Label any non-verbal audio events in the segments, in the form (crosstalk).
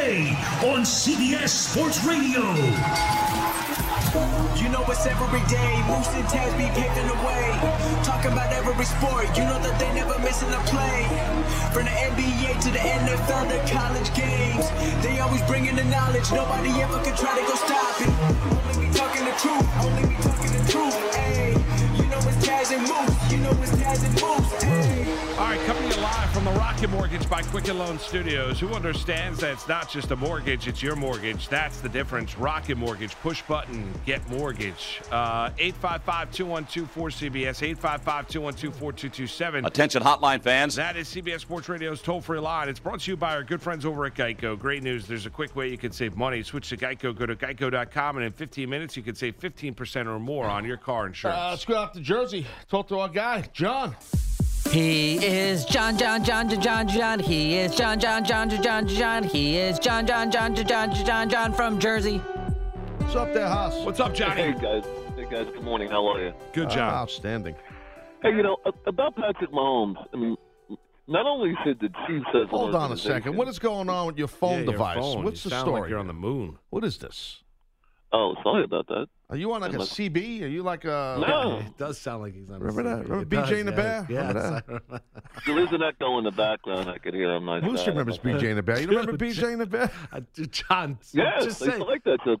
on CBS Sports Radio. You know it's every day. Moose and Taz be paving the way. Talking about every sport. You know that they never missing a play. From the NBA to the NFL to college games. They always bringing the knowledge. Nobody ever can try to go stop it. Only be talking the truth. Only be talking the truth. Hey, you know it's Taz and Moose. You know it's Taz and Moose. Hey. All right, coming to you live from the Rocket Mortgage by Quicken Loan Studios. Who understands that it's not just a mortgage, it's your mortgage? That's the difference. Rocket Mortgage, push button, get mortgage. Uh, 855 212 4CBS, 855 212 4227. Attention, hotline fans. That is CBS Sports Radio's toll free line. It's brought to you by our good friends over at Geico. Great news. There's a quick way you can save money. Switch to Geico. Go to geico.com, and in 15 minutes, you can save 15% or more on your car insurance. Uh, let's go out to Jersey. Talk to our guy, John. He is John, John, John, John, John, John. He is John, John, John, John, John, John. He is John, John, John, John, John, John, John from Jersey. What's up there, Haas? What's up, Johnny? Hey guys, hey guys. Good morning. How are you? Good Uh, job. outstanding. Hey, you know about Patrick Mahomes. I mean, not only should the Chiefs as an Hold on a second. What is going on with your phone Yeah, your device? phone. What's You the sound story? You're on the moon. What is this? Oh, sorry about that. Are you on like a Look. CB? Are you like a? No, It does sound like he's on. Remember the that? Remember It BJ does, and the yeah. Bear? Yes. Remember there is an echo in the background. I could hear. I'm not. Moose remembers BJ and the Bear. You remember Dude, BJ and the Bear? Uh, John, Yes, just I like that. So,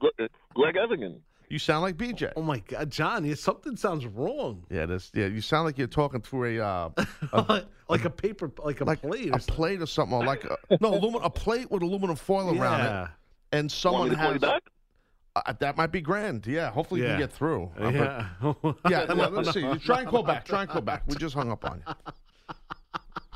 Greg Evigan. You sound like BJ. Oh my God, John, something sounds wrong. Yeah, this. Yeah, you sound like you're talking through a uh, a (laughs) like a paper, like a like plate. a Or something. plate or something, or like a, no aluminum, a plate with aluminum foil around it, Yeah. and Want someone me to call you has back? Uh, that might be grand. Yeah, hopefully you can get through. Uh, (laughs) but- Yeah. Yeah, (laughs) yeah, let's see. Try and call back. Try and call back. We just hung up on you.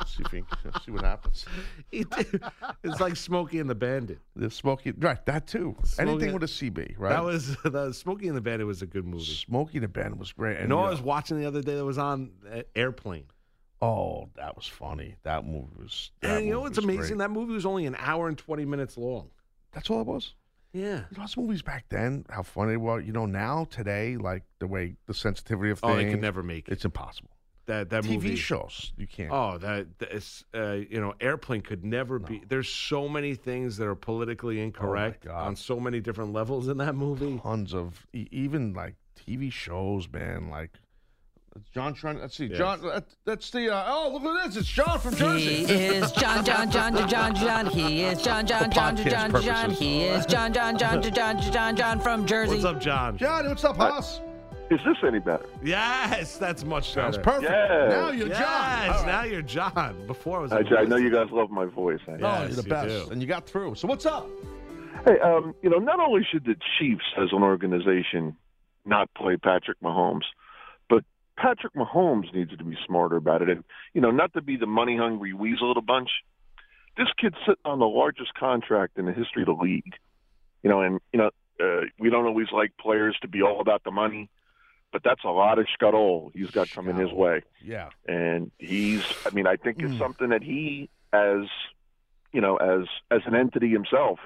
See if can, see what happens. It's like Smokey and the Bandit. The Smoky, right? That too. Smoky- Anything with a CB, right? That was (laughs) was Smokey and the Bandit was a good movie. Smoky the Band was great. You know, I was watching the other day that was on uh, Airplane. oh, that was funny. That movie was. That And you know what's amazing? great. That movie was only an hour and twenty minutes long. That's all it was. Yeah. You know, those movies back then, how funny they were. You know, now today, like the way the sensitivity of things, Oh, they could never make it. It's impossible. That that TV movie. shows you can't. Oh, that that's uh, you know, Airplane could never be. There's so many things that are politically incorrect Oh on so many different levels in that movie. tons of even like TV shows, man. Like John trying. Let's see, Yes. John. That, that's the. Uh, oh, look at this! It's John from Jersey. He is John, John, John, John, John, John. He is John, John, For John, John, John. He is John, John, John, John, John, John, John from Jersey. What's up, John? Johnny, what's up, Haas? Is this any better? Yes, that's much better. That's perfect. Yes. Now you're Yes, John. All right. now you're John. Before I was. I, a I know you guys love my voice. I know. Yes, you're the you best, do. and you got through. So what's up? Hey, um, you know, not only should the Chiefs as an organization not play Patrick Mahomes, but Patrick Mahomes needs to be smarter about it. And, you know, not to be the money hungry weasel of the bunch. This kid's sitting on the largest contract in the history of the league. You know, and, you know, uh, we don't always like players to be all about the money, but that's a lot of scuttle he's got coming his way Yeah. and he's i mean i think Mm. it's something that he as you know as as an entity himself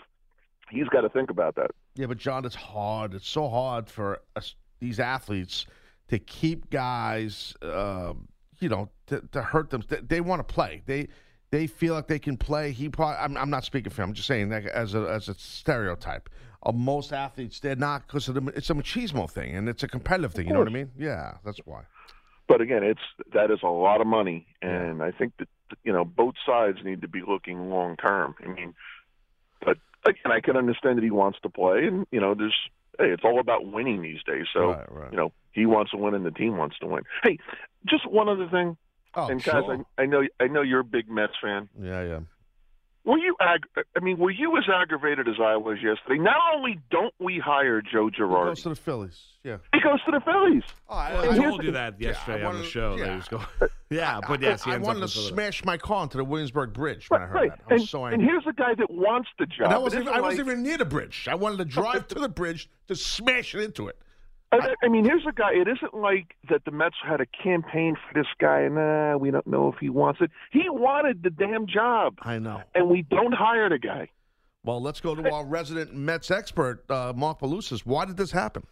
he's got to think about that Yeah, but John, it's hard. It's so hard for us, these athletes to keep guys, um, you know, to, to hurt them. They, they want to play. They they feel like they can play. He probably. I'm, I'm not speaking for him. I'm just saying that as a as a stereotype. Of most athletes, they're not because of the. It's a machismo thing, and it's a competitive thing. You know what I mean? Yeah, that's why. but again, it's that is a lot of money, and I think that you know both sides need to be looking long term. I mean, but again, I can understand that he wants to play, and you know, there's hey, it's all about winning these days. So Right, right. you know, he wants to win, and the team wants to win. Hey, just one other thing, Oh, and guys, sure. I, I know I know you're a big Mets fan. Yeah, yeah. Were you? Ag- I mean, were you as aggravated as I was yesterday? Not only don't we hire Joe Girardi He goes to the Phillies. Yeah. he goes to the Phillies. Oh, I, I And told you the- that Yeah, I yesterday on the show. that yeah. he going. (laughs) (laughs) yeah, but yes, he I, ends wanted up to smash my car into the Williamsburg Bridge when I heard right. that. I was and, so and here's a guy that wants the job. And I wasn't, even, I wasn't like- even near the bridge. I wanted to drive to the bridge to smash it into it. I, I mean, here's a guy. It isn't like that the Mets had a campaign for this guy, and uh, we don't know if he wants it. He wanted the damn job, I know. and we don't hire the guy. Well, let's go to our resident Mets expert, uh, Marc Malusis. Why did this happen?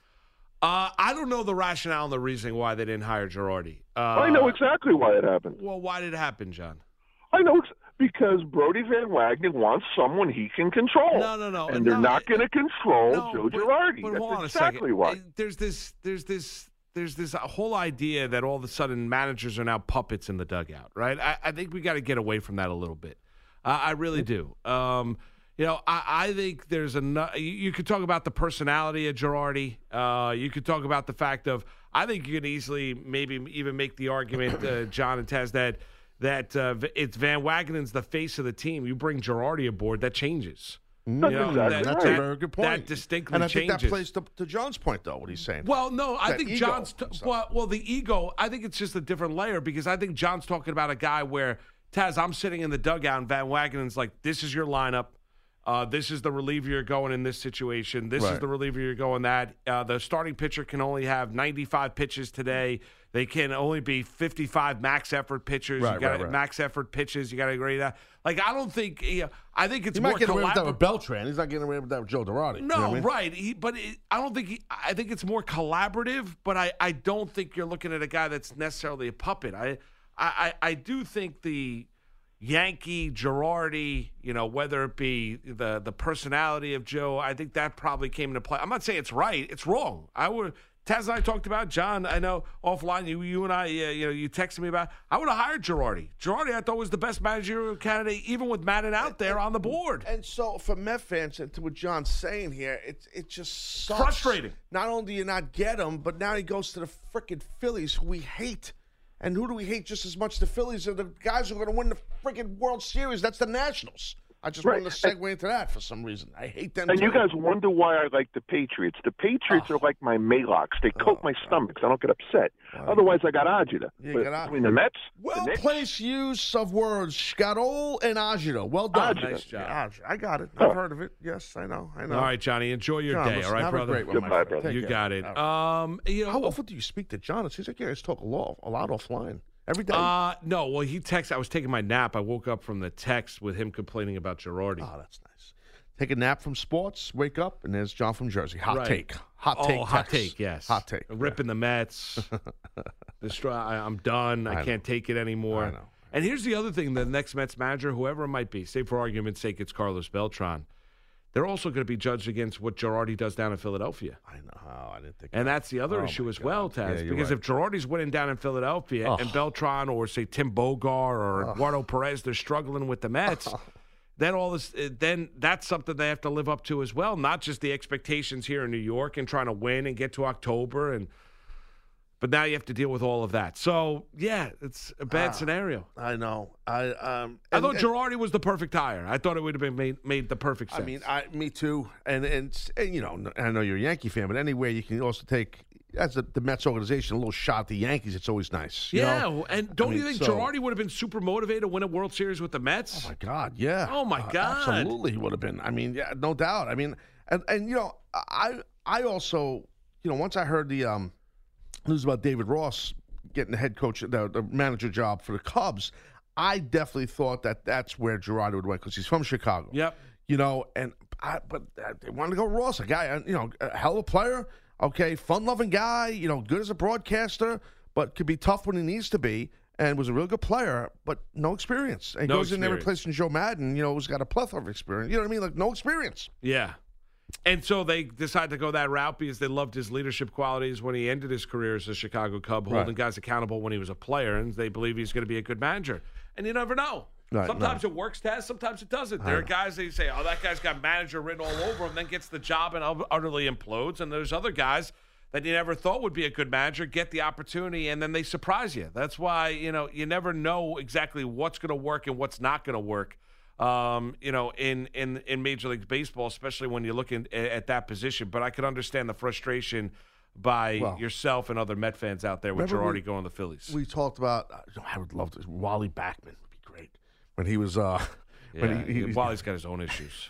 Uh, I don't know the rationale and the reasoning why they didn't hire Girardi. Uh, I know exactly why it happened. Well, why did it happen, John? I know ex- because Brodie Van Wagenen wants someone he can control. No, no, no, and they're no, not going to control No, Joe but- Girardi. But That's hold on exactly a why. There's this. There's this. There's this whole idea that all of a sudden managers are now puppets in the dugout, right? I, I think we got to get away from that a little bit. Uh, I really do. Um, you know, I, I think there's a. You, you could talk about the personality of Girardi. Uh, you could talk about the fact of. I think you can easily maybe even make the argument, uh, John and Taz, that that uh, it's Van Wagenen's the face of the team. You bring Girardi aboard, that changes. That's You know, exactly that- That's a very good point. That distinctly and I think changes. that plays to, to John's point, though, what he's saying. Well, no, I That think John's. T- well, well, the ego. I think it's just a different layer because I think John's talking about a guy where Taz. I'm sitting in the dugout and Van Wagenen's like, "This is your lineup. Uh, this is the reliever you're going in this situation. This is the reliever you're going that. Uh, the starting pitcher can only have 95 pitches today. They can only be 55 max effort pitchers. Right, you got right, right. max effort pitches. You got to agree that. Like I don't think. You know, I think it's he more might get away with that with Beltran. He's not getting away with that with Joe Girardi. You know no, I mean? right. He, but it, I don't think he, I think it's more collaborative. But I, I don't think you're looking at a guy that's necessarily a puppet. I, I, I I do think the Yankee Girardi, you know, whether it be the the personality of Joe, I think that probably came into play. I'm not saying it's right. It's wrong. I would. Taz and I talked about John. I know offline. You, you and I, uh, you know, you texted me about. I would have hired Girardi. Girardi, I thought was the best managerial candidate, even with Maddon out there on the board. And so, for Met fans, and to what John's saying here, it it just sucks. Frustrating. Not only do you not get him, but now he goes to the freaking Phillies, who we hate. And who do we hate just as much? The Phillies are the guys who are going to win the freaking World Series. That's the Nationals. I just Right. wanted to segue into that for some reason. I hate them. And too. you guys wonder why I like the Patriots. The Patriots are like my Maalox. They coat my stomachs. I don't get upset. Otherwise, I got agita. You But got agita. between the Mets, the Well Knicks, placed use of words, Scarol and Agito. Well done. Agito. Nice job. Yeah, I got it. I've heard of it. Yes, I know. I know. All right, Johnny, enjoy your John, day. listen, All right, have a brother. great one, my Goodbye, friend. brother. You care. got it. All right. Um, you know, How often do you speak to John? It seems like you guys talk a lot, a lot offline. Every day. uh, no. Well, he texted. I was taking my nap. I woke up from the text with him complaining about Girardi. oh, that's nice. Take a nap from sports, wake up, and there's John from Jersey. Hot Right. take. Hot oh, take. hot text. take. Yes, Hot take. Ripping the Mets. (laughs) Destroy. I, I'm done. I, I can't take it anymore. I know. And here's the other thing: the next Mets manager, whoever it might be, say for argument's sake, it's Carlos Beltran. They're also going to be judged against what Girardi does down in Philadelphia. I know. Oh, I didn't think. And that's the other Oh, issue as God. well, Taz. Yeah, because right. if Girardi's winning down in Philadelphia and Beltran or say Tim Bogar or Eduardo Perez, they're struggling with the Mets. (laughs) Then all this, uh, then that's something they have to live up to as well. Not just the expectations here in New York and trying to win and get to October, and but now you have to deal with all of that. So yeah, it's a bad scenario. I know. I um. I thought Girardi was the perfect hire. I thought it would have been made, made the perfect sense. I mean, I me too. And and, and you know, I know you're a Yankee fan, but anyway, you can also take as the, the Mets organization a little shot at the Yankees. It's always nice. you yeah, know? and don't mean, you think so- Girardi would have been super motivated to win a World Series with the Mets? Oh my God, yeah. Oh, my Uh, God. absolutely, he would have been. I mean, yeah, no doubt. I mean, and and you know, I I also you know once I heard the um news about David Ross getting the head coach, the, the manager job for the Cubs, I definitely thought that that's where Girardi would win because he's from Chicago. Yep. You know, and I, but uh, they wanted to go Ross, a guy, uh, you know, a hell of a player. Okay, fun-loving guy. You know, good as a broadcaster, but could be tough when he needs to be. And was a real good player, but no experience. And No goes in there experience. replacing Joe Maddon. You know, who's got a plethora of experience. You know what I mean? Like no experience. Yeah. And so they decided to go that route because they loved his leadership qualities when he ended his career as a Chicago Cub, holding Right. guys accountable when he was a player, and they believe he's going to be a good manager. And you never know. Right, sometimes no. it works, Taz. Sometimes it doesn't. There are guys that you say, "Oh, that guy's got manager written all over him," then gets the job and ut- utterly implodes. And there's other guys that you never thought would be a good manager get the opportunity, and then they surprise you. That's why you know you never know exactly what's going to work and what's not going to work um, you know, in, in, in Major League Baseball, especially when you're looking at, at that position. But I could understand the frustration by Well, yourself and other Met fans out there, which are already we- going the Phillies. We talked about. I would love to. Wally Backman would be great when he was. uh (laughs) yeah, when he, he, Wally's got his own issues.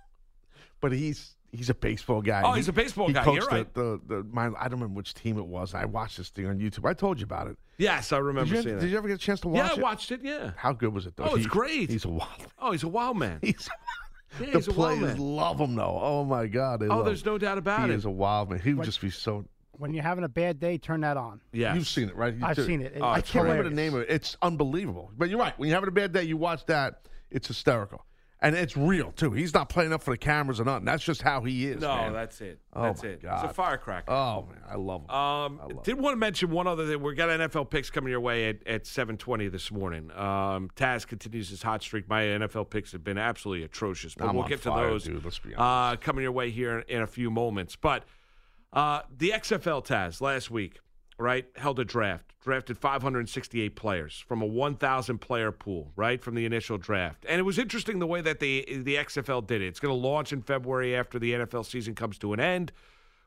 (laughs) but he's he's a baseball guy. Oh, He- he's a baseball guy. You're right. The, the, the my, I don't remember which team it was. I watched this thing on YouTube. I told you about it. Yes, I Did remember you, seeing did that. you ever get a chance to watch it? Yeah, I watched it. Yeah. How good was it though? Oh, it's He- great. He's a wild. Oh, he's a wild man. (laughs) He's (laughs) Yeah, the he's a wild players man. love him though. Oh my God, they Oh, love there's him. no doubt about it. He it. is a wild man. He would just be so. When you're having a bad day, turn that on. Yeah, You've seen it, right? You I've too. seen it. Oh, I it's can't remember the hilarious. name of it. It's unbelievable. But you're right. When you're having a bad day, you watch that. It's hysterical, and it's real too. He's not playing up for the cameras or nothing. That's just how he is. No, man. that's it. Oh, That's it. He's God. a firecracker. Oh man, I love him. Um, love did want to mention one other thing. We got NFL picks coming your way at, at 7:20 this morning. Um, Taz continues his hot streak. My NFL picks have been absolutely atrocious, but I'm we'll get fire, to those dude. Uh, coming your way here in, in a few moments. But uh, the XFL Taz last week, right, held a draft, drafted 568 players from a 1,000 player pool, right, from the initial draft. And it was interesting the way that the the XFL did it. It's going to launch in February after the NFL season comes to an end.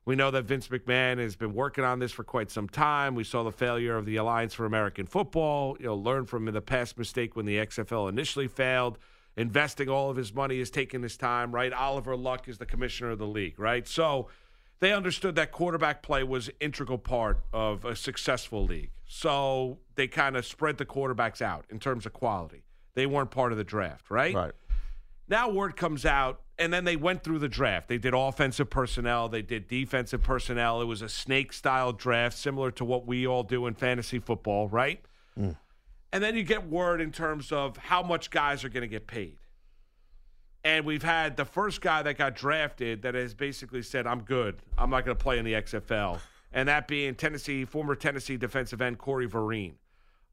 We know that Vince McMahon has been working on this for quite some time. We saw the failure of the Alliance for American Football. You know, learn from the past mistake when the XFL initially failed. Investing all of his money is taking his time, right? Oliver Luck is the commissioner of the league, right? So they understood that quarterback play was an integral part of a successful league. So they kind of spread the quarterbacks out in terms of quality. They weren't part of the draft, right? right. Now word comes out, and then they went through the draft. They did offensive personnel, they did defensive personnel. It was a snake style draft, similar to what we all do in fantasy football, right? Mm. And then you get word in terms of how much guys are going to get paid. And we've had the first guy that got drafted that has basically said, I'm good. I'm not going to play in the XFL. And that being Tennessee, former Tennessee defensive end Corey Vereen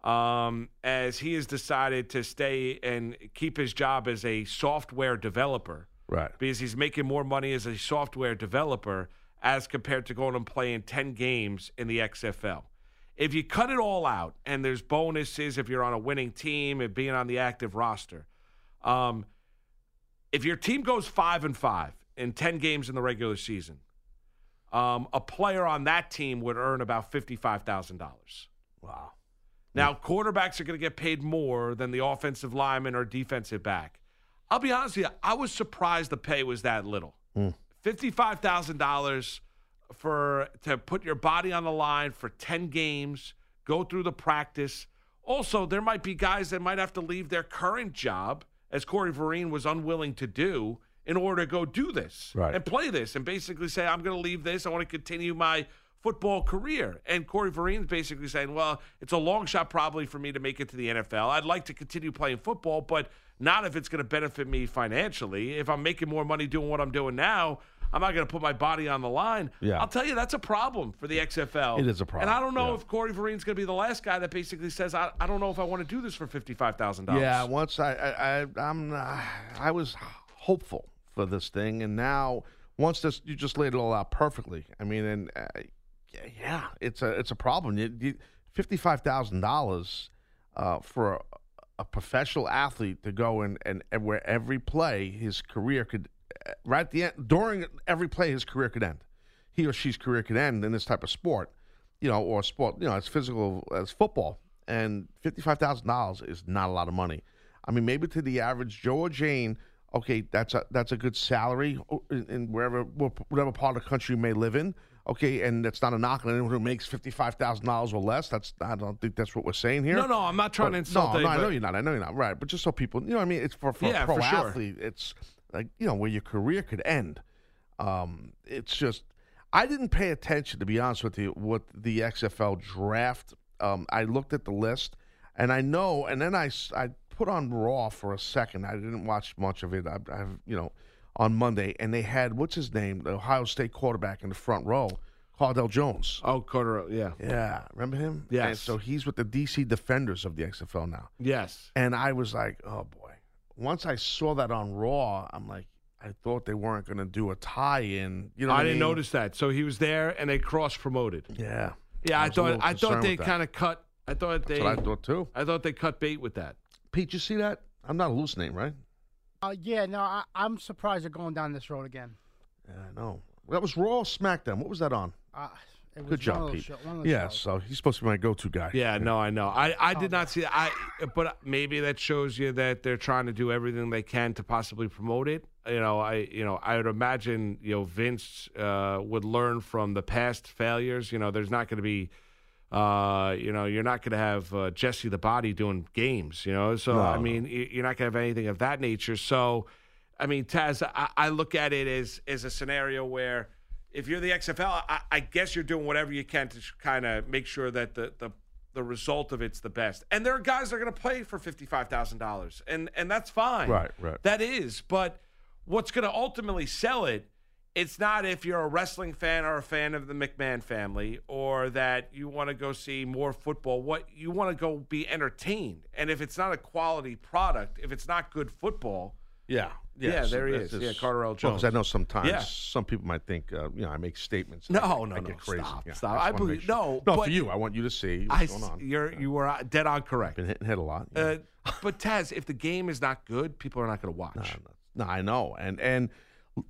um, as he has decided to stay and keep his job as a software developer Right. because he's making more money as a software developer as compared to going and playing 10 games in the XFL. If you cut it all out and there's bonuses if you're on a winning team and being on the active roster, um, if your team goes five and five in 10 games in the regular season, um, a player on that team would earn about $55,000. Wow. Now, quarterbacks are going to get paid more than the offensive lineman or defensive back. I'll be honest with you, I was surprised the pay was that little. Fifty-five thousand dollars for to put your body on the line for ten games, go through the practice. Also, there might be guys that might have to leave their current job, as Corey Vereen was unwilling to do, in order to go do this Right. and play this, and basically say, "I'm going to leave this. I want to continue my football career." And Corey Vereen's basically saying, "Well, it's a long shot probably for me to make it to the NFL. I'd like to continue playing football, but not if it's going to benefit me financially. If I'm making more money doing what I'm doing now." I'm not going to put my body on the line. Yeah. I'll tell you, that's a problem for the XFL. It is a problem, And I don't know yeah. if Corey Vereen's going to be the last guy that basically says, I, I don't know if I want to do this for $55,000. Yeah, once I, I, I I'm, uh, I was hopeful for this thing, and now once this, you just laid it all out perfectly. I mean, and uh, yeah, yeah, it's a, it's a problem. You, you, Fifty-five thousand dollars uh, for a, a professional athlete to go and, and and where every play his career could, right at the end, during every play his career could end. He or she's career could end in this type of sport, you know, or sport, you know, as physical as football. And fifty-five thousand dollars is not a lot of money. I mean, maybe to the average Joe or Jane, okay, that's a that's a good salary in, in wherever whatever part of the country you may live in. Okay, and that's not a knock on anyone who makes fifty-five thousand dollars or less. That's I don't think that's what we're saying here. No, no, I'm not trying to But- insult No, no, I know you're not. I know you're not. Right, but just so people, you know, what I mean, it's for, for Yeah, a pro for sure. athlete. It's like you know where your career could end. Um, it's just I didn't pay attention to be honest with you what the XFL draft. Um, I looked at the list and I know, and then I I put on Raw for a second. I didn't watch much of it. I, I you know on Monday, and they had what's his name, the Ohio State quarterback in the front row, Cardale Jones. Oh, Carter. Yeah. Yeah, remember him? Yes. And so he's with the DC Defenders of the XFL now. Yes. And I was like, oh boy. Once I saw that on Raw, I'm like, I thought they weren't going to do a tie-in. You know, I what didn't mean? notice that. So he was there, and they cross promoted. Yeah, Yeah, I, was a thought. I thought they kind of cut. I thought they. That's what I thought too. I thought they cut bait with that. Pete, you see that? I'm not hallucinating, right? Uh, yeah, no, I, I'm surprised they're going down this road again. Yeah, I know. That was Raw or SmackDown. What was that on? Uh, it was Good job, one of those Pete. show- one of those Yeah, shows. so he's supposed to be my go-to guy. Yeah, no, I know. I, I did Oh, not see that. I, but maybe that shows you that they're trying to do everything they can to possibly promote it. You know, I, you know, I would imagine, you know, Vince uh, would learn from the past failures. You know, there's not going to be, uh, you know, you're not going to have uh, Jesse the Body doing games. You know, so I mean, you're not going to have anything of that nature. So, I mean, Taz, I, I look at it as as a scenario where if you're the XFL, I, I guess you're doing whatever you can to kind of make sure that the, the the result of it's the best. And there are guys that are going to play for fifty five thousand dollars, and and that's fine. Right, right. That is, but what's going to ultimately sell it? It's not if you're a wrestling fan or a fan of the McMahon family, or that you want to go see more football. What you want to go be entertained, and if it's not a quality product, if it's not good football, Yeah. Yeah, there he is. Yeah, just- Carter L. Well, 'cause Jones. I know sometimes Yeah. some people might think, uh, you know, I make statements. and I No, get- no, I no, crazy. stop, Yeah, stop. just I believe- sure. no, no, but- for you. I want you to see I, what's going on. you're you were dead on correct. Been hitting head a lot. Uh, but Taz, if the game is not good, people are not going to watch. no, no, no, I know, and and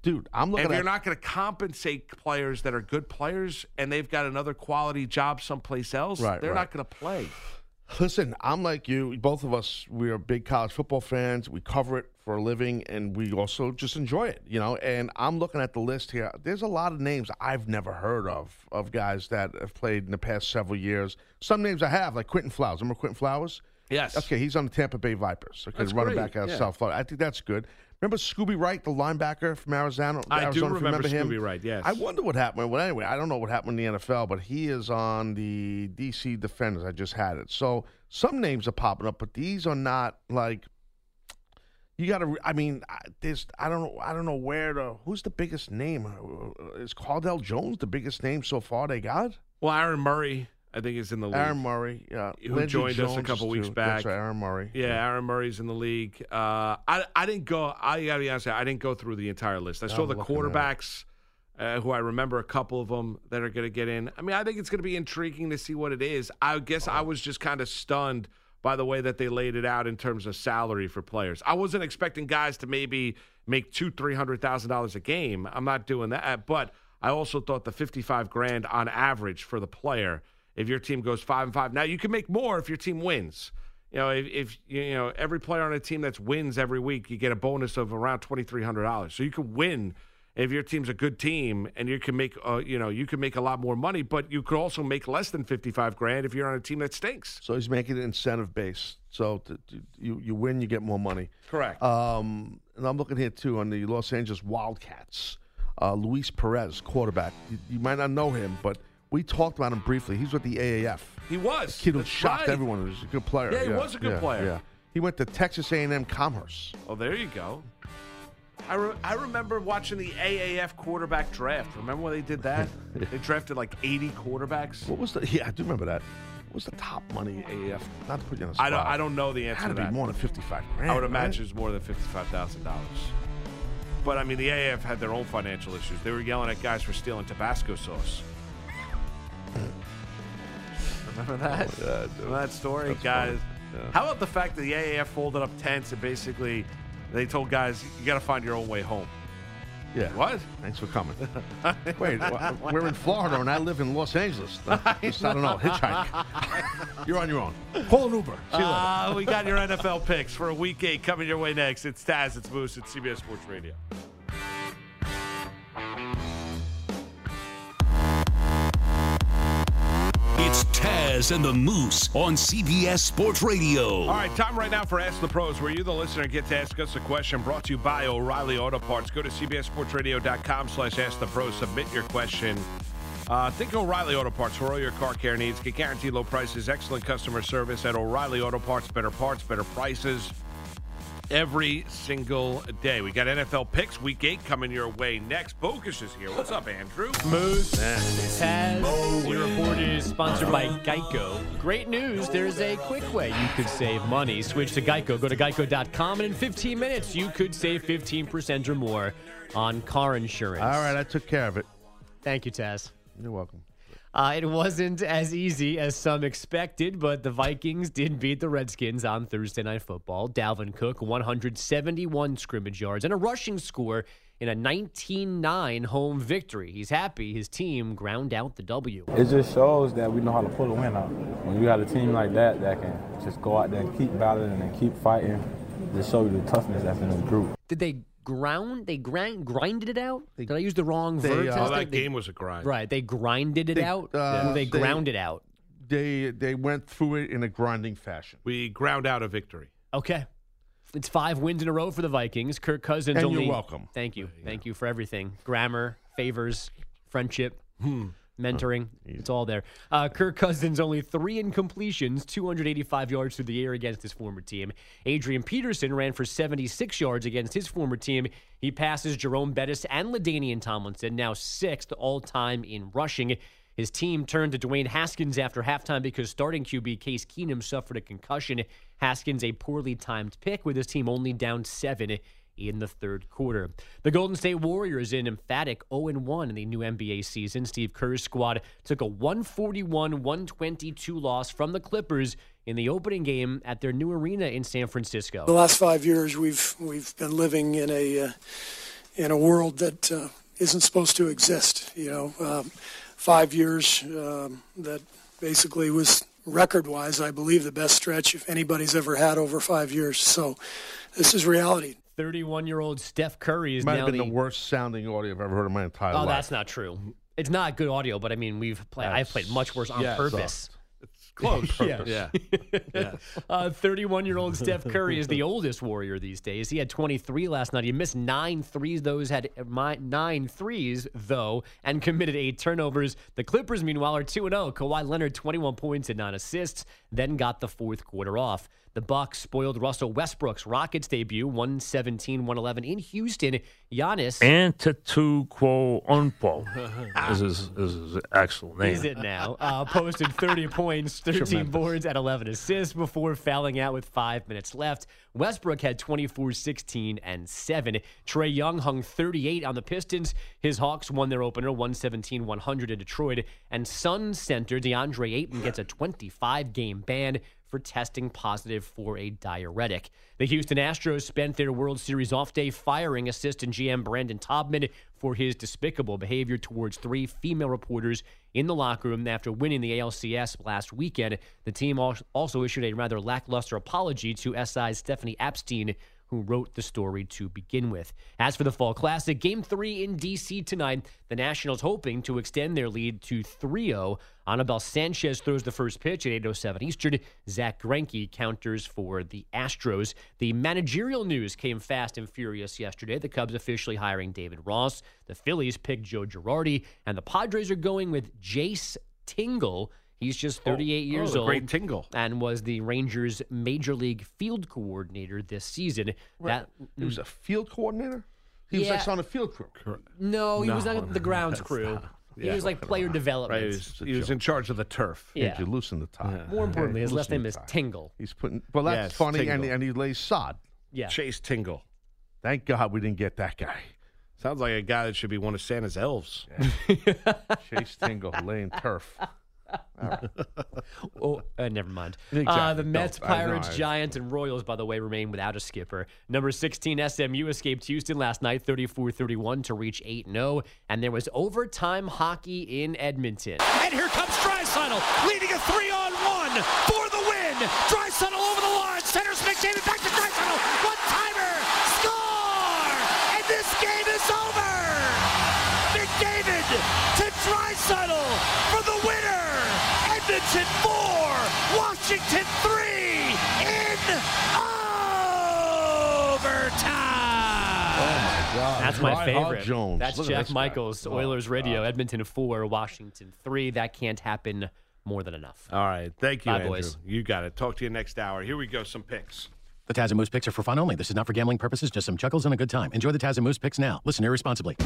dude, I'm looking if at you're not going to compensate players that are good players and they've got another quality job someplace else, Right, they're right. not going to play. Listen, I'm like you. Both of us, we are big college football fans. We cover it for a living, and we also just enjoy it, you know. And I'm looking at the list here. There's a lot of names I've never heard of of guys that have played in the past several years. Some names I have, like Quinton Flowers. Remember Quinton Flowers? Yes. Okay, he's on the Tampa Bay Vipers. Okay, That's running great, back out of yeah. South Florida. I think that's good. Remember Scooby Wright, the linebacker from Arizona? I do Arizona, if you remember him? Scooby Wright, yes. I wonder what happened. Well, anyway, I don't know what happened in the NFL, but he is on the DC Defenders. I just had it. So some names are popping up, but these are not like. You got to. I mean, I- there's. I don't know. I don't know where to. Who's the biggest name? Is Cardale Jones the biggest name so far they got? Well, Aaron Murray, I think, is in the league. Aaron Murray, yeah, Who joined us a couple weeks too. back. That's right, Aaron Murray. Yeah, Aaron Murray's in the league. Uh, I I didn't go. I gotta be honest. I didn't go through the entire list. I saw I'm the looking at it. quarterbacks, uh, who I remember a couple of them that are going to get in. I mean, I think it's going to be intriguing to see what it is. I guess I was just kind of stunned by the way that they laid it out in terms of salary for players. I wasn't expecting guys to maybe make two, three hundred thousand dollars a game. I'm not doing that, but I also thought the fifty-five grand on average for the player. If your team goes five and five, now you can make more if your team wins. You know, if, if you know every player on a team that wins every week, you get a bonus of around twenty three hundred dollars. So you can win if your team's a good team, and you can make uh, you know you can make a lot more money. But you could also make less than fifty five grand if you're on a team that stinks. So he's making it incentive based. So to, to- you you win, you get more money. Correct. Um, and I'm looking here too on the Los Angeles Wildcats. Uh, Luis Perez, quarterback. You, you might not know him, but we talked about him briefly. He's with the AAF. he was Kid who shocked right. everyone. He was a good player. Yeah, he was a good yeah, player. Yeah. He went to Texas A&M Commerce. Oh, there you go. I, re- I remember watching the AAF quarterback draft. Remember when they did that? (laughs) they drafted like 80 quarterbacks. What was the? Yeah, I do remember that. What was the top money AAF? Not to put you on the spot. I don't I don't know the answer Had to to be more than fifty-five grand. I would right? imagine it's more than fifty-five thousand dollars. But I mean, the AAF had their own financial issues. They were yelling at guys for stealing Tabasco sauce. Remember that? Oh, yeah, Remember that story, That's guys? Yeah. How about the fact that the AAF folded up tents and basically they told guys you got to find your own way home? Yeah. What? Thanks for coming. (laughs) Wait, we're in Florida and I live in Los Angeles. Just, I don't know. Hitchhike. (laughs) You're on your own. Call an Uber. See. Uh, we got your NFL picks for a week eight coming your way next. It's Taz, it's Moose, it's CBS Sports Radio. It's Taz and the Moose on CBS Sports Radio. All right, time right now for Ask the Pros, where you, the listener, get to ask us a question brought to you by O'Reilly Auto Parts. Go to cbssportsradio.com slash ask the pros. Submit your question. Uh, think O'Reilly Auto Parts for all your car care needs. Get guaranteed low prices, excellent customer service at O'Reilly Auto Parts. Better parts, better prices. Every single day. We got NFL picks, week eight coming your way next. Bogus is here. What's up, Andrew? Smooth. Ah. Taz, your report is sponsored by Geico. Great news, there's a quick way you could save money. Switch to Geico. Go to geico.com, and in 15 minutes, you could save 15% or more on car insurance. All right, I took care of it. Thank you, Taz. You're welcome. Uh, it wasn't as easy as some expected, but the Vikings did beat the Redskins on Thursday Night Football. Dalvin Cook, 171 scrimmage yards and a rushing score in a 19-9 home victory. He's happy his team ground out the W. It just shows that we know how to pull a win out. When you got a team like that that can just go out there and keep battling and keep fighting, just show you the toughness that's in the group. Did they ground? They grind grinded it out? Did I use the wrong they, verb? uh, Oh, that They- game was a grind. right. They grinded it They, out. uh, or they, they- ground it out. They they went through it in a grinding fashion. We ground out a victory. Okay. It's five wins in a row for the Vikings. Kirk Cousins And only. you're welcome. Thank you. Thank you for everything. Grammar, favors, friendship, Hmm. Mentoring. It's all there. Uh, Kirk Cousins only three incompletions, 285 yards through the air against his former team. Adrian Peterson ran for 76 yards against his former team. He passes Jerome Bettis and LaDainian Tomlinson, now sixth all time in rushing. His team turned to Dwayne Haskins after halftime because starting QB Case Keenum suffered a concussion. Haskins, a poorly timed pick, with his team only down seven in the third quarter. The Golden State Warriors in emphatic 0 1 in the new NBA season. Steve Kerr's squad took a 141 122 loss from the Clippers in the opening game at their new arena in San Francisco. The last five years, we've we've been living in a uh, in a world that uh, isn't supposed to exist. You know, um, five years um, that basically was record-wise, I believe, the best stretch if anybody's ever had over five years. So, this is reality. 31 year old Steph Curry is Might now have been the. the worst sounding audio I've ever heard in my entire oh, life. that's not true. It's not good audio, but I mean, we've played. I've played much worse on Yes. purpose. Close. (laughs) Yeah. Yeah. (laughs) Uh, 31 year old Steph Curry is the oldest Warrior these days. He had 23 last night. He missed nine threes. Those had mi- nine threes, though, and committed eight turnovers. The Clippers, meanwhile, are 2 0. Kawhi Leonard, 21 points and nine assists, then got the fourth quarter off. The Bucks spoiled Russell Westbrook's Rockets debut, 117 111 in Houston. Giannis. Antetokounmpo (laughs) is his, is his actual name. Is it now? Uh, posted 30 points, 13 boards, and 11 assists before fouling out with five minutes left. Westbrook had 24, 16, and 7. Trae Young hung 38 on the Pistons. His Hawks won their opener 117 100 in Detroit. And Suns center DeAndre Ayton gets a 25 game ban for testing positive for a diuretic. The Houston Astros spent their World Series off day firing assistant GM Brandon Taubman for his despicable behavior towards three female reporters in the locker room after winning the ALCS last weekend. The team also issued a rather lackluster apology to SI's Stephanie Apstein who wrote the story to begin with. As for the Fall Classic, Game 3 in D.C. tonight, the Nationals hoping to extend their lead to 3 0. Anibal Sanchez throws the first pitch at 8.07 Eastern. Zack Greinke counters for the Astros. The managerial news came fast and furious yesterday. The Cubs officially hiring David Ross. The Phillies picked Joe Girardi. And the Padres are going with Jayce Tingle. He's just 38 years oh, old great Tingle. and was the Rangers' major league field coordinator this season. That He was mm. a field coordinator. He was Yeah. like on a field crew. no, he was No, on the grounds crew. He yeah. was like player Right, development. he was, he was in charge of the turf. Yeah. Did you loosen the tie? More importantly, his last Loosen name is tie. Tingle. He's putting. Well, that's Yes, funny, and, and he lays sod. Yeah. Chase Tingle. Thank God we didn't get that guy. Sounds like a guy that should be one of Santa's elves. (laughs) Chase Tingle laying turf. (laughs) Oh, uh, never mind. (laughs) Uh, the Mets, No, Pirates, I- Giants, and Royals, by the way, remain without a skipper. Number 16, SMU escaped Houston last night, 34 31 to reach 8 0. And there was overtime hockey in Edmonton. And here comes Draisaitl, leading a three-on-one for the win. Draisaitl over the line, centers McDavid back to Draisaitl, one timer, score! And this game is over. McDavid to Draisaitl for the winner. Edmonton four, Washington three in overtime. Oh, That's my Ryan Hall favorite. Jones. That's Look at Jack this guy. Michaels, Oh, Oilers God. Radio, Edmonton 4, Washington 3. That can't happen more than enough. All right. Thank you, Bye, Andrew. boys. You got it. Talk to you next hour. Here we go. Some picks. The Taz and Moose picks are for fun only. This is not for gambling purposes, just some chuckles and a good time. Enjoy the Taz and Moose picks now. Listen irresponsibly.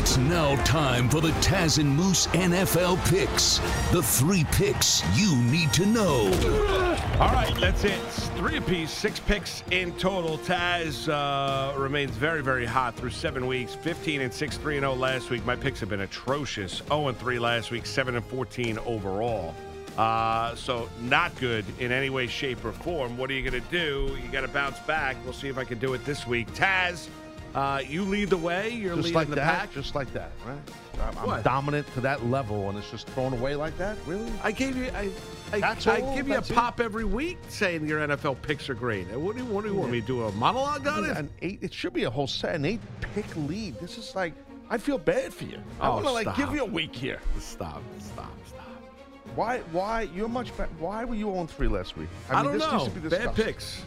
It's now time for the Taz and Moose NFL picks. The three picks you need to know. All right, that's it. Three apiece, six picks in total. Taz uh, remains very, very hot through seven weeks. 15 and 6, 3 and 0 last week. My picks have been atrocious. 0 and 3 last week, 7 and 14 overall. Uh, so not good in any way, shape, or form. What are you going to do? You got to bounce back. We'll see if I can do it this week. Taz, uh, you lead the way. You're just leading like the that, pack. just like that, right? I'm, dominant to that level, and it's just thrown away like that. Really? I gave you. I, I, I give you a That's it? pop every week saying your NFL picks are great. What do you, what do you want me to do? A monologue on it? An eight. It should be a whole set, an eight pick lead. This is like I feel bad for you. I Oh, want to like give you a week here. Stop, stop, stop. Why? Why? You're much better. Why were you on three last week? I, mean, don't this know. Needs to be Bad picks.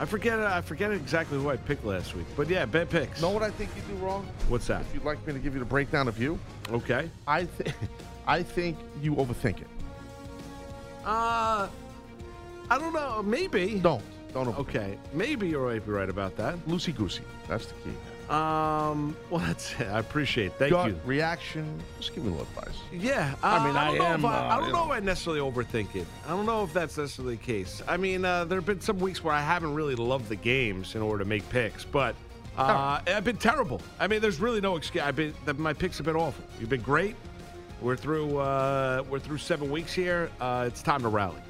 I forget. I forget exactly who I picked last week, but yeah, bad picks. Know what I think you do wrong? What's that? If you'd like me to give you the breakdown of you, Okay. I think (laughs) I think you overthink it. Uh, I don't know. Maybe. Don't. Don't overthink Okay. Maybe you're right, right about that. Loosey goosey. That's the key. Um. (laughs) Well, that's it. I appreciate. it. Thank Gut you. reaction. Just give me a little advice. Yeah, uh, I mean, I don't know am, If I, uh, I don't you know know. if I necessarily overthink it. I don't know if that's necessarily the case. I mean, uh, there have been some weeks where I haven't really loved the games in order to make picks, but uh, I've been terrible. I mean, there's really no excuse. I've been my picks have been awful. You've been great. We're through. Uh, we're through seven weeks here. Uh, it's time to rally.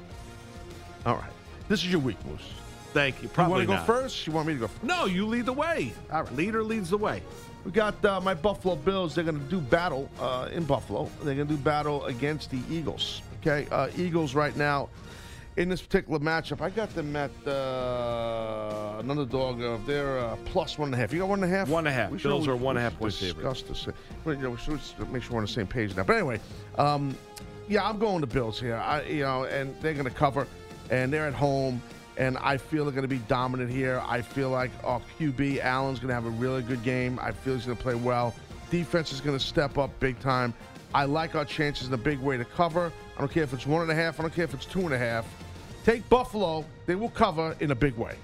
All right. This is your week, Moose. Thank you. You want to go first? You want me to go first? No, you lead the way. All right. Leader leads the way. We got uh, my Buffalo Bills. They're going to do battle uh, in Buffalo. They're going to do battle against the Eagles. Okay, uh, Eagles right now in this particular matchup. I got them at uh, an underdog of their uh, plus one and a half. You got one and a half. One and a half. We Bills are one and a half point favorite. discuss this. You know, we should make sure we're on the same page now. But anyway, um, yeah, I'm going to Bills here. I, you know, and they're going to cover, and they're at home. And I feel they're going to be dominant here. I feel like oh, our QB Allen's going to have a really good game. I feel he's going to play well. Defense is going to step up big time. I like our chances in a big way to cover. I don't care if it's one and a half. I don't care if it's two and a half. Take Buffalo. They will cover in a big way.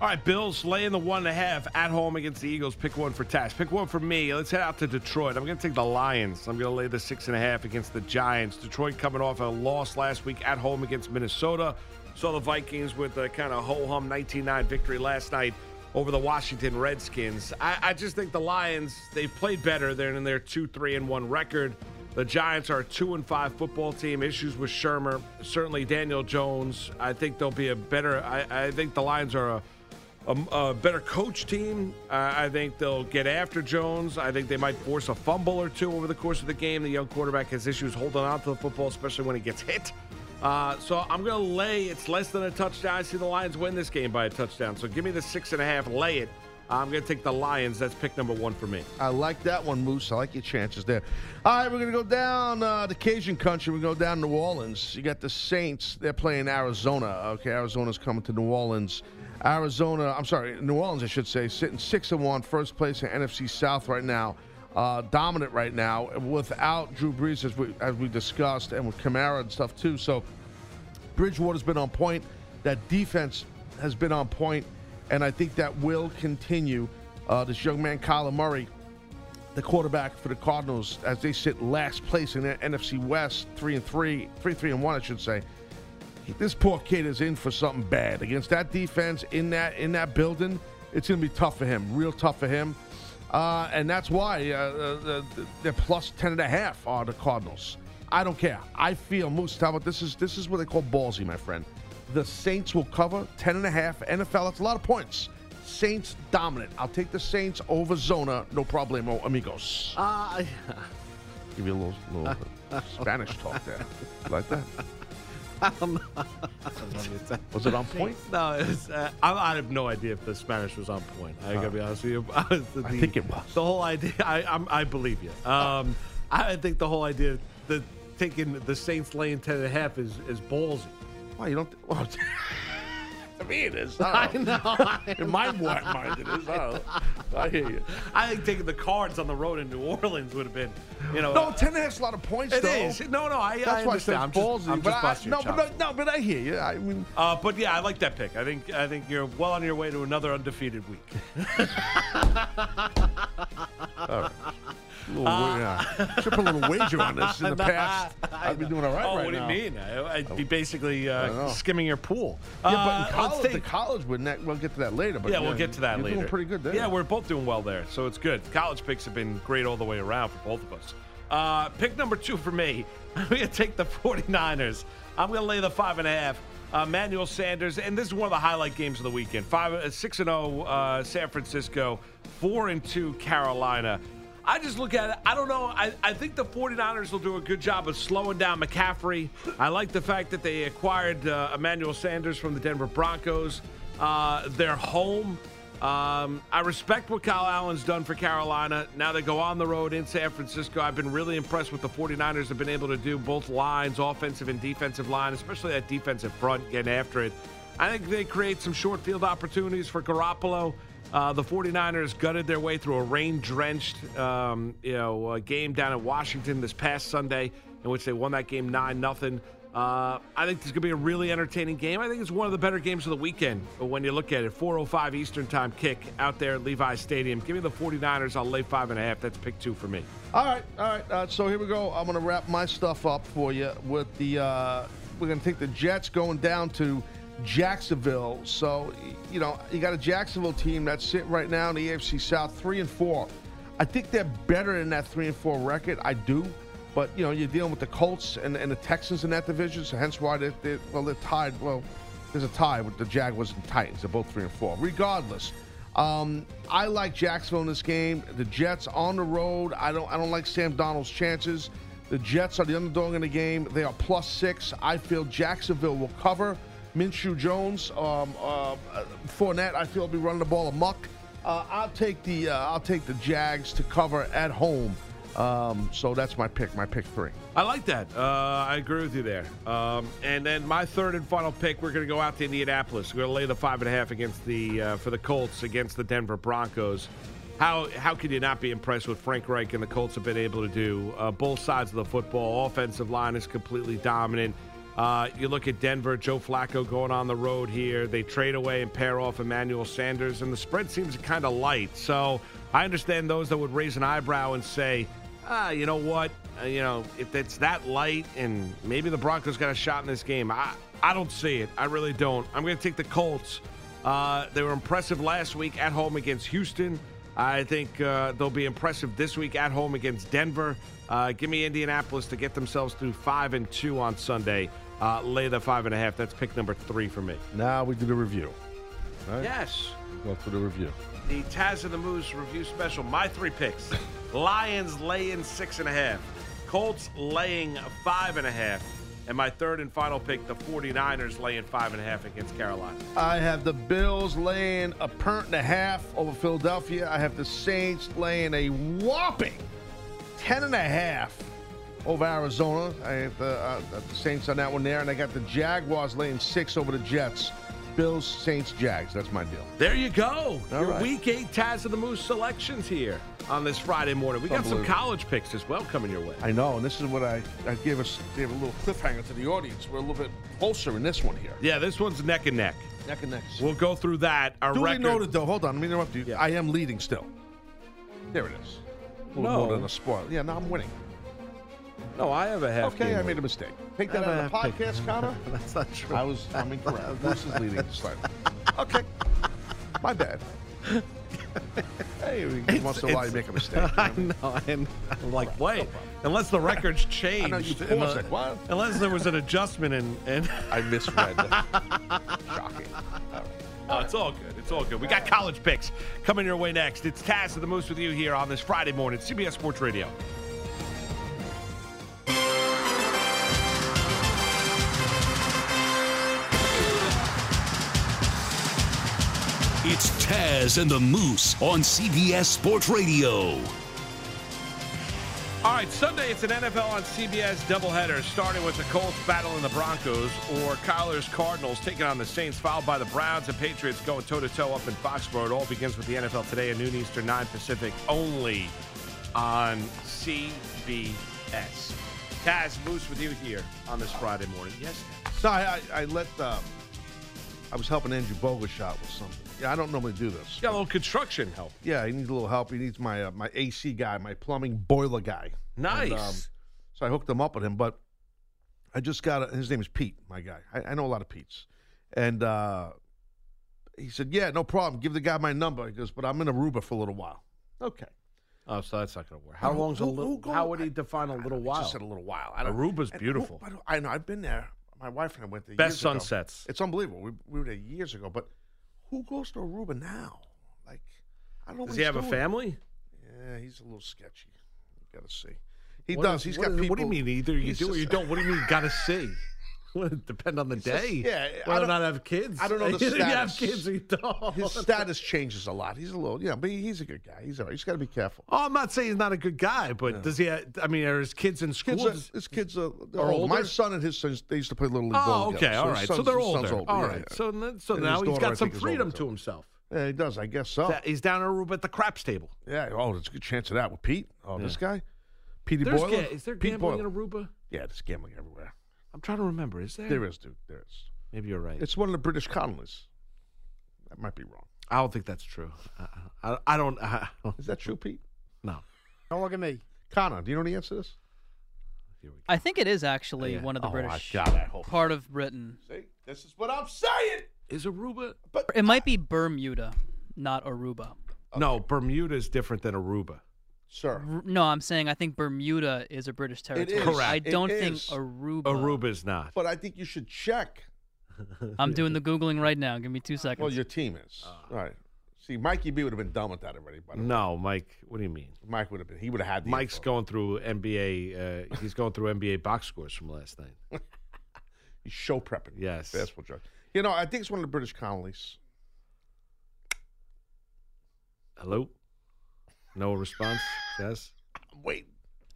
All right, Bills laying the one and a half at home against the Eagles. Pick one for Taz. Pick one for me. Let's head out to Detroit. I'm going to take the Lions. I'm going to lay the six and a half against the Giants. Detroit coming off a loss last week at home against Minnesota. Saw the Vikings with a kind of ho hum 19 9 victory last night over the Washington Redskins. I, I just think the Lions, they've played better. They're in their 2 3 and 1 record. The Giants are a 2 and 5 football team. Issues with Shurmur. Certainly Daniel Jones. I think they'll be a better. I, I think the Lions are a a, a better coach team. Uh, I think they'll get after Jones. I think they might force a fumble or two over the course of the game. The young quarterback has issues holding on to the football, especially when he gets hit. Uh, so I'm going to lay. It's less than a touchdown. I see the Lions win this game by a touchdown. So give me the six and a half. Lay it. I'm going to take the Lions. That's pick number one for me. I like that one, Moose. I like your chances there. All right, we're going to go down uh, the Cajun country. We go down New Orleans. You got the Saints. They're playing Arizona. Okay, Arizona's coming to New Orleans. Arizona, I'm sorry, New Orleans, I should say, sitting six and one, first place in NFC South right now. Uh, dominant right now without Drew Brees, as we, as we discussed, and with Kamara and stuff too. So Bridgewater's been on point. That defense has been on point, and I think that will continue. Uh, this young man, Kyler Murray, the quarterback for the Cardinals, as they sit last place in the NFC West, three and three, three three and one, I should say. This poor kid is in for something bad against that defense in that in that building. It's going to be tough for him, real tough for him, uh, and that's why uh, uh, they're plus ten and a half are the Cardinals. I don't care. I feel Moose. About this? Is this is what they call ballsy, my friend? The Saints will cover ten and a half. NFL. That's a lot of points. Saints dominant. I'll take the Saints over Zona. No problemo, amigos. Uh, (laughs) Give you a little, little (laughs) Spanish talk there. You like that? I don't know. Was it on point? No, it's, uh, I, I have no idea if the Spanish was on point. I gotta be honest with you. (laughs) I think it was. The whole idea, I, I'm, I believe you. Um, I think the whole idea that taking the Saints laying ten and a half is is ballsy. Why you don't? Well, (laughs) to me, it is. (laughs) I know. In my mind, it is. I. I hear you. I think taking the Cards on the road in New Orleans would have been, you know. No, ten and a half's a lot of points. It though. is. No, no, I, That's I why understand. I'm just, ballsy. I'm but just I, no, but no, no, but I hear you. I mean, Uh, but yeah, I like that pick. I think I think you're well on your way to another undefeated week. (laughs) all right. Little, uh, (laughs) should put a little wager on this in the (laughs) past. I'd be doing all right oh, right what do you mean? I, I'd be basically uh, skimming your pool. Yeah, but Uh, in let's college, the college would ne- we'll get to that later. But yeah, we'll get to that you're later. Doing pretty good there. Yeah, we're both doing well there, so it's good. College picks have been great all the way around for both of us. Uh, pick number two for me. (laughs) I'm going to take the 49ers. I'm going to lay the five and a half. Uh, Manuel Sanders, and this is one of the highlight games of the weekend. Five, uh, six and zero, uh, San Francisco, four and two, Carolina. I just look at it. I don't know. I, I think the 49ers will do a good job of slowing down McCaffrey. I like the fact that they acquired uh, Emmanuel Sanders from the Denver Broncos. Uh, they're home. Um, I respect what Kyle Allen's done for Carolina. Now they go on the road in San Francisco. I've been really impressed with the 49ers have been able to do both lines, offensive and defensive line, especially that defensive front, getting after it. I think they create some short field opportunities for Garoppolo. Uh, the 49ers gutted their way through a rain-drenched, um, you know, uh, game down in Washington this past Sunday, in which they won that game nine nothing. Uh, I think this is going to be a really entertaining game. I think it's one of the better games of the weekend But when you look at it. 4:05 Eastern Time kick out there at Levi Stadium. Give me the 49ers. I'll lay five and a half. That's pick two for me. All right, all right. Uh, so here we go. I'm going to wrap my stuff up for you with the. Uh, we're going to take the Jets going down to Jacksonville. So you know you got a Jacksonville team that's sitting right now in the AFC South, three and four. I think they're better than that three and four record. I do. But you know you're dealing with the Colts and, and the Texans in that division, so hence why they, they well they're tied. Well, there's a tie with the Jaguars and Titans. They're both three and four. Regardless, um, I like Jacksonville in this game. The Jets on the road. I don't. I don't like Sam Darnold's chances. The Jets are the underdog in the game. They are plus six. I feel Jacksonville will cover. Minshew Jones, um, uh, Fournette. I feel will be running the ball amok. Uh, I'll take the. Uh, I'll take the Jags to cover at home. Um, so that's my pick. My pick three. I like that. Uh, I agree with you there. Um, and then my third and final pick, we're going to go out to Indianapolis. We're going to lay the five and a half against the uh, for the Colts against the Denver Broncos. How how could you not be impressed with Frank Reich and the Colts have been able to do? Uh, both sides of the football. Offensive line is completely dominant. Uh, you look at Denver, Joe Flacco going on the road here. They trade away and pair off Emmanuel Sanders, and the spread seems kind of light. So I understand those that would raise an eyebrow and say, ah, you know what? Uh, you know, if it's that light and maybe the Broncos got a shot in this game, I, I don't see it. I really don't. I'm going to take the Colts. Uh, they were impressive last week at home against Houston. I think uh, they'll be impressive this week at home against Denver. Uh, give me Indianapolis to get themselves through five and two on Sunday. Uh, lay the five and a half. That's pick number three for me. Now we do the review. Right? Yes. Go through the review. The Taz and the Moose review special. My three picks: Lions laying six and a half, Colts laying five and a half, and my third and final pick: the 49ers laying five and a half against Carolina. I have the Bills laying a pernt and a half over Philadelphia. I have the Saints laying a whopping 10 and a half over Arizona. I have the, uh, the Saints on that one there. And I got the Jaguars laying six over the Jets. Bills, Saints, Jags. That's my deal. There you go. All Your right. week eight Taz of the Moose selections here on this Friday morning. We got some college picks as well coming your way. I know, and this is what I, I gave us gave a little cliffhanger to the audience. We're a little bit closer in this one here. Yeah, this one's neck and neck. Neck and neck. We'll go through that. Our Duly record. noted, though. Hold on, let me interrupt you. I am leading still. There it is. A little No. more than a spoil. Yeah, now I'm winning. No, I have a half. Okay, game I made a mistake. Take that I out of the podcast, Connor. (laughs) That's not true. I was. I'm incorrect. (laughs) Bruce is leading slightly. Okay, my bad. (laughs) Hey, It's- once in a while you make a mistake. I know. And I'm like, wait, unless the record's changed. I know you and paused the- what? Unless there was an adjustment and. and I misread. Shocking. Oh, it's all good. It's all good. We got college picks coming your way next. It's Taz of the Moose with you here on this Friday morning, CBS Sports Radio. It's Taz and the Moose on CBS Sports Radio. All right, Sunday it's an NFL on CBS doubleheader, starting with the Colts battling the Broncos or Kyler's Cardinals taking on the Saints, followed by the Browns and Patriots going toe to toe up in Foxborough. It all begins with the NFL today at noon Eastern, 9 Pacific, only on CBS. Taz Moose with you here on this Friday morning. Yes. No, I, I, I let. Um, I was helping Andrew Bogushot with something. Yeah, I don't normally do this. Yeah, a little construction help. Yeah, he needs a little help. He needs my uh, my AC guy, my plumbing boiler guy. Nice. And, um, so I hooked him up with him, but I just got a, his name is Pete, my guy. I, I know a lot of Pete's, and uh, he said, "Yeah, no problem. Give the guy my number." He goes, "But I'm in Aruba for a little while." Okay. Oh, so that's not going to work. How Who- long's a little? who go- how would he define a little He while? just said a little while. I don't, Aruba's and beautiful. who- I, I know. I've been there. My wife and I went there. Best years ago. sunsets. It's unbelievable. We, we were there years ago. But who goes to Aruba now? Like, I don't know. Does he have a family? Yeah, he's a little sketchy. You got to see. He What does. is- He's what got is- people. What do you mean? Either you do or you don't. What do you mean? Got to see. (laughs) Depend on the day. yeah, I whether or don't- not have kids. I don't know (laughs) the you have status. kids you don't. His status changes a lot. He's a little, yeah, but he- he's a good guy. He's all right. He's got to be careful. Oh, I'm not saying he's not a good guy, but does he? Have, I mean, are his kids in school? Kids are, his kids are, they're Are old. My son and his sons, they used to play little league oh, ball oh, together. okay, all his right. So son's- they're his son's older. All yeah, right. yeah. So then- so And now he's daughter, got some think, is freedom older, to himself. Yeah, he does. I guess so. That- he's down in Aruba at the craps table. Yeah. Oh, there's a good chance of that with Pete. Oh, this guy, Petey There's Boiler. ga- is there Pete gambling Boiler. in Aruba? Yeah, there's gambling everywhere. I'm trying to remember. Is there? There is, dude. There is. Maybe you're right. It's one of the British colonies. That might be wrong. I don't think that's true. I, I, I don't. I, Is that true, (laughs) Pete? no. Don't look at me. Connor, do you know the answer to this? I think it is actually Yeah. one of the Oh, my British God, I hope part of Britain. See, this is what I'm saying. Is Aruba? But It might be Bermuda, not Aruba. No, Bermuda is different than Aruba. Sir. R- No, I'm saying I think Bermuda is a British territory. is. Correct. I don't think is. Aruba. Aruba is not. But I think you should check. (laughs) I'm doing the googling right now. Give me two seconds. Well, your team is. All right. See, Mikey B would have been done with that already. By the way. No, Mike. What do you mean? Mike would have been. He would have had the Mike's info. going through NBA. Uh, he's going through NBA box scores from last night. (laughs) He's show prepping. Yes. Basketball judge. You know, I think it's one of the British colonies. Hello. No response. Yes. Wait.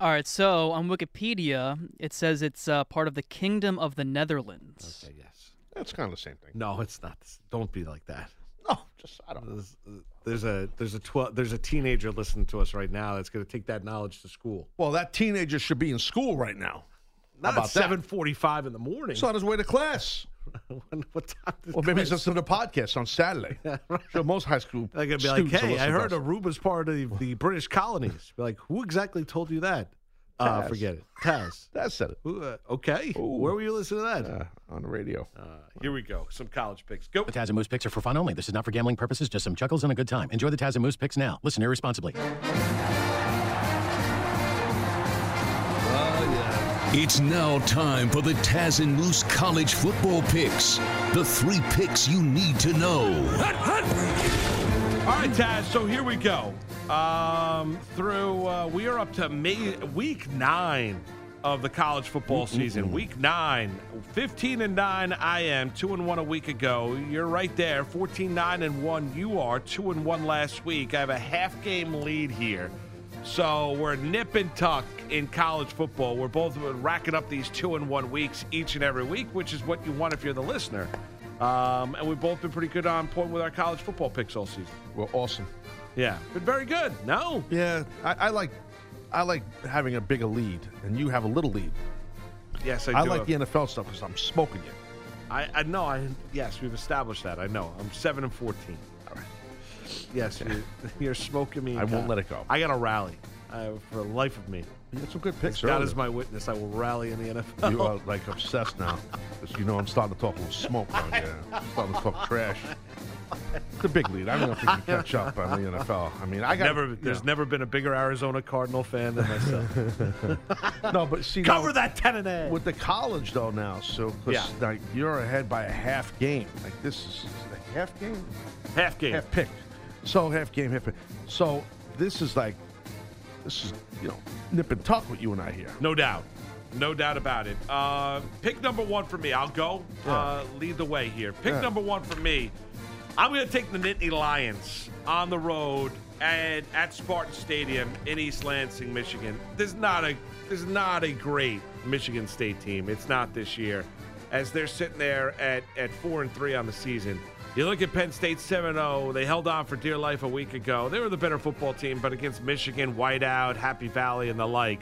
All right, so on Wikipedia, it says it's uh, part of the Kingdom of the Netherlands. Okay. Yes. That's kind of the same thing. No, it's not. Don't be like that. No, just I don't know. There's, there's a there's a twelve there's a teenager listening to us right now that's going to take that knowledge to school. Well, that teenager should be in school right now. Not about at that? seven forty five in the morning. He's on his way to class. (laughs) When- what time? does Or maybe he's class- listening to the podcast on Saturday. (laughs) Sure, most high school. They're gonna be like, "Hey, I heard. Aruba's part of the, the (laughs) British colonies." Be like, "Who exactly told you that?" Uh, forget it. Taz. Taz said it. Who, uh, okay. Where were you listening to that? Uh, on the radio. Uh, here we go. Some college picks. Go. The Taz and Moose picks are for fun only. This is not for gambling purposes, just some chuckles and a good time. Enjoy the Taz and Moose picks now. Listen irresponsibly. It's now time for the Taz and Moose College Football Picks. The three picks you need to know. All right, Taz. So here we go. Um, through uh, we are up to May, week nine of the college football season. Week nine, 15 and nine. I am two and one a week ago. You're right there. 14 nine and one. You are two and one last week. I have a half game lead here. So we're nip and tuck in college football. We're both racking up these two and one weeks each and every week, which is what you want if you're the listener. Um, and we've both been pretty good on point with our college football picks all season. We're awesome. Yeah, been very good. No, Yeah, I, I like, I like having a bigger lead, and you have a little lead. yes, I, do. I, do. like the NFL stuff because I'm smoking you. I, I know. I yes, we've established that. I know. I'm seven and fourteen. Yes, you, (laughs) you're smoking me. I won't let it go. I got to rally uh, for the life of me. You had some good picks. God earlier. is my witness. I will rally in the NFL. You are like obsessed now. you know I'm starting to talk a little smoke down here. I'm starting to talk trash. It's a big lead. I don't know if we can (laughs) catch up on the NFL. I mean, I got never. There's never been a bigger Arizona Cardinal fan than myself. (laughs) no, but see, Cover now, that ten and a. with the college though now. So 'cause, Yeah. like you're ahead by a half game. Like this is a half game, half game. half pick. So half game, half. So this is like this is you know nip and tuck with you and I here. No doubt. No doubt about it. Uh, pick number one for me. I'll go uh, lead the way here. Pick Yeah. number one for me. I'm going to take the Nittany Lions on the road and at Spartan Stadium in East Lansing, Michigan. There's not a there's not a great Michigan State team. It's not this year, as they're sitting there at at four and three on the season. You look at Penn State 7 0. They held on for dear life a week ago. They were the better football team, but against Michigan, Whiteout, Happy Valley, and the like.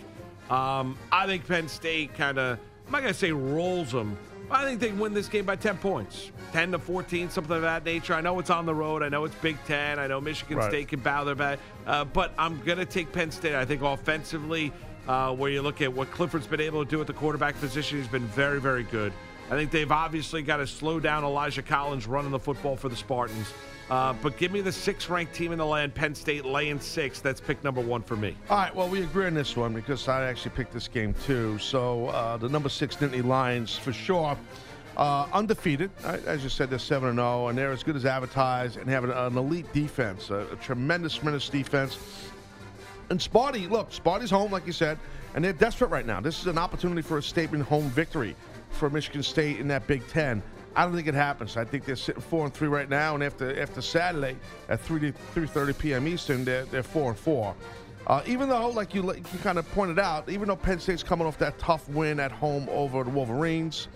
Um, I think Penn State kind of, I'm not going to say rolls them, but I think they win this game by 10 points 10 to 14, something of that nature. I know it's on the road. I know it's Big Ten. I know Michigan Right. State can bow their back. Uh, but I'm going to take Penn State. I think offensively, uh, where you look at what Clifford's been able to do at the quarterback position, he's been very, very good. I think they've obviously got to slow down Elijah Collins running the football for the Spartans. Uh, but give me the sixth ranked team in the land, Penn State laying six. That's pick number one for me. All right, well, we agree on this one because I actually picked this game too. So uh, the number six Nittany Lions for sure. Uh, undefeated, right? as you said, they're 7 0, and they're as good as advertised and have an, an elite defense, a, a tremendous, tremendous defense. And Sparty, look, Sparty's home, like you said, and they're desperate right now. This is an opportunity for a statement home victory for Michigan State in that Big Ten. I don't think it happens. I think they're sitting four and three right now, and after after Saturday at three to three thirty p.m. Eastern, they're they're four and four. Uh, even though, like you like you kind of pointed out, even though Penn State's coming off that tough win at home over the Wolverines,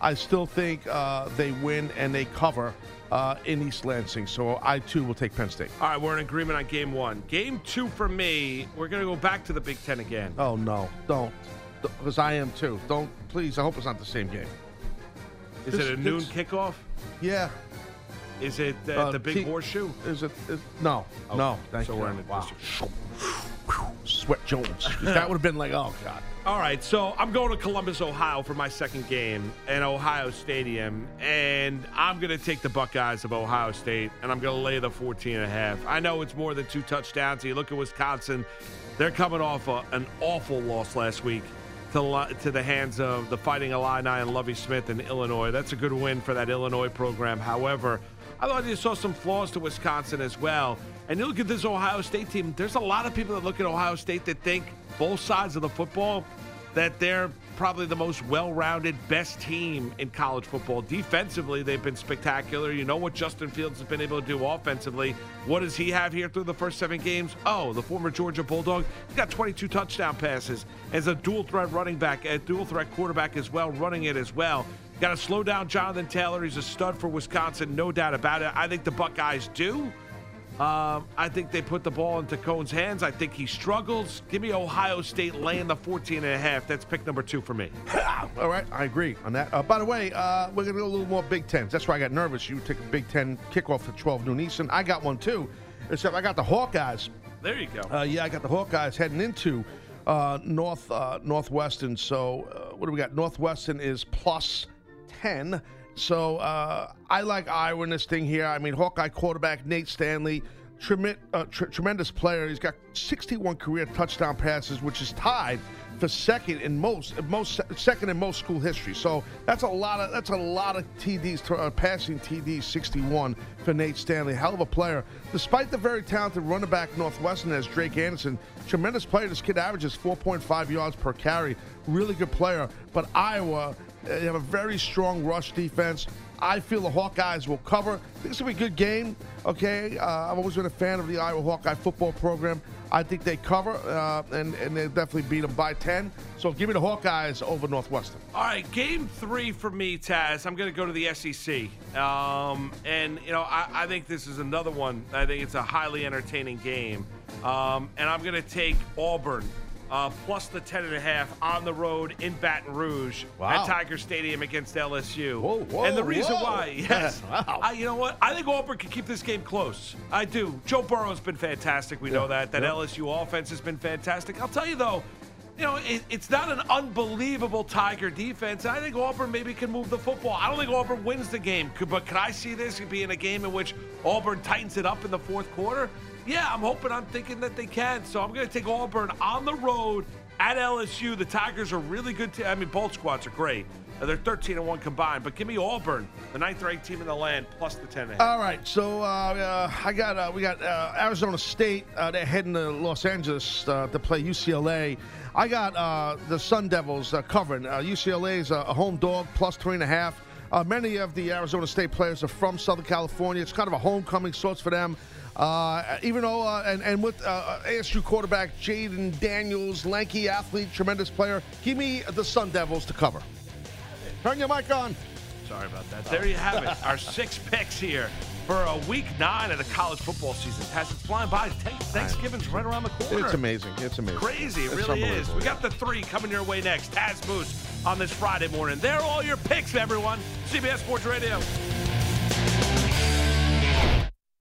I still think uh, they win and they cover uh, in East Lansing. So I too will take Penn State. All right, we're in agreement on game one. Game two for me, we're going to go back to the Big Ten again. Oh no, don't, because I am too. Don't please. I hope it's not the same game. Is This- it a noon this- kickoff? Yeah. Is it uh, Uh, the Big Horseshoe? Is it? Is, no, no. Thank so you. we're in the wow. Sweat Jones. that would have been like, oh god. All right, so I'm going to Columbus, Ohio for my second game in Ohio Stadium, and I'm going to take the Buckeyes of Ohio State, and I'm going to lay the 14 and a half. I know it's more than two touchdowns. You look at Wisconsin, they're coming off a, an awful loss last week to, to the hands of the Fighting Illini and Lovie Smith in Illinois. That's a good win for that Illinois program. However, I thought you saw some flaws to Wisconsin as well. And you look at this Ohio State team, there's a lot of people that look at Ohio State that think both sides of the football that they're probably the most well-rounded, best team in college football. Defensively, they've been spectacular. You know what Justin Fields has been able to do offensively. What does he have here through the first seven games? Oh, the former Georgia Bulldog. He's got 22 touchdown passes as a dual threat running back, a dual threat quarterback as well, running it as well. Got to slow down Jonathan Taylor. He's a stud for Wisconsin, no doubt about it. I think the Buckeyes do. Um, I think they put the ball into Coan's hands. I think he struggles. Give me Ohio State laying the 14 and a half. That's pick number two for me. (laughs) All right, I agree on that. Uh, by the way, uh, we're going to go a little more Big Tens. That's why I got nervous. You took a Big Ten kickoff at 12 noon Eastern. I got one too, except I got the Hawkeyes. There you go. Uh, yeah, I got the Hawkeyes heading into uh, North uh, Northwestern. So uh, what do we got? Northwestern is plus 10. So uh, I like Iowa in this thing here. I mean, Hawkeye quarterback Nate Stanley, uh, tr- tremendous player. He's got 61 career touchdown passes, which is tied for second in most, most second in most school history. So that's a lot of that's a lot of TDs, uh, passing TDs. 61 for Nate Stanley, hell of a player. Despite the very talented running back Northwestern as Drake Anderson, tremendous player. This kid averages 4.5 yards per carry. Really good player. But Iowa, they have a very strong rush defense. I feel the Hawkeyes will cover. This to be a good game. Okay, uh, I've always been a fan of the Iowa Hawkeye football program. I think they cover, uh, and, and they definitely beat them by 10. So give me the Hawkeyes over Northwestern. All right, game three for me, Taz. I'm going to go to the SEC. Um, and, you know, I, I think this is another one. I think it's a highly entertaining game. Um, and I'm going to take Auburn. Uh, plus the 10 and a half on the road in Baton Rouge Wow. at Tiger Stadium against LSU. whoa, and the reason whoa. why, (laughs) yes, Wow. I, you know what? I think Auburn can keep this game close. I do. Joe Burrow's been fantastic. We know that. That yeah. LSU offense has been fantastic. I'll tell you though, you know, it, it's not an unbelievable Tiger defense. I think Auburn maybe can move the football. I don't think Auburn wins the game, but can I see this being a game in which Auburn tightens it up in the fourth quarter? Yeah, I'm hoping, I'm thinking that they can. So I'm going to take Auburn on the road at LSU. The Tigers are really good. T- I mean, both squads are great. They're 13 and one combined. But give me Auburn, the ninth ranked team in the land, plus the 10 and a half. All right, so uh, uh, I got uh, we got uh, Arizona State. Uh, they're heading to Los Angeles uh, to play UCLA. I got the Sun Devils covering. UCLA is a, home dog plus three and a half. Many of the Arizona State players are from Southern California. It's kind of a homecoming source for them. Uh, even though, uh, and, and with uh, ASU quarterback Jayden Daniels, lanky athlete, tremendous player, give me the Sun Devils to cover. Turn your mic on. Sorry about that. There you have it. Our six picks here for a week nine of the college football season. Has it flying by? Thanksgiving's right around the corner. It's amazing. It's amazing. Crazy. It It's really is. We got the three coming your way next. Taz Moose on this Friday morning. They're all your picks, everyone. CBS Sports Radio.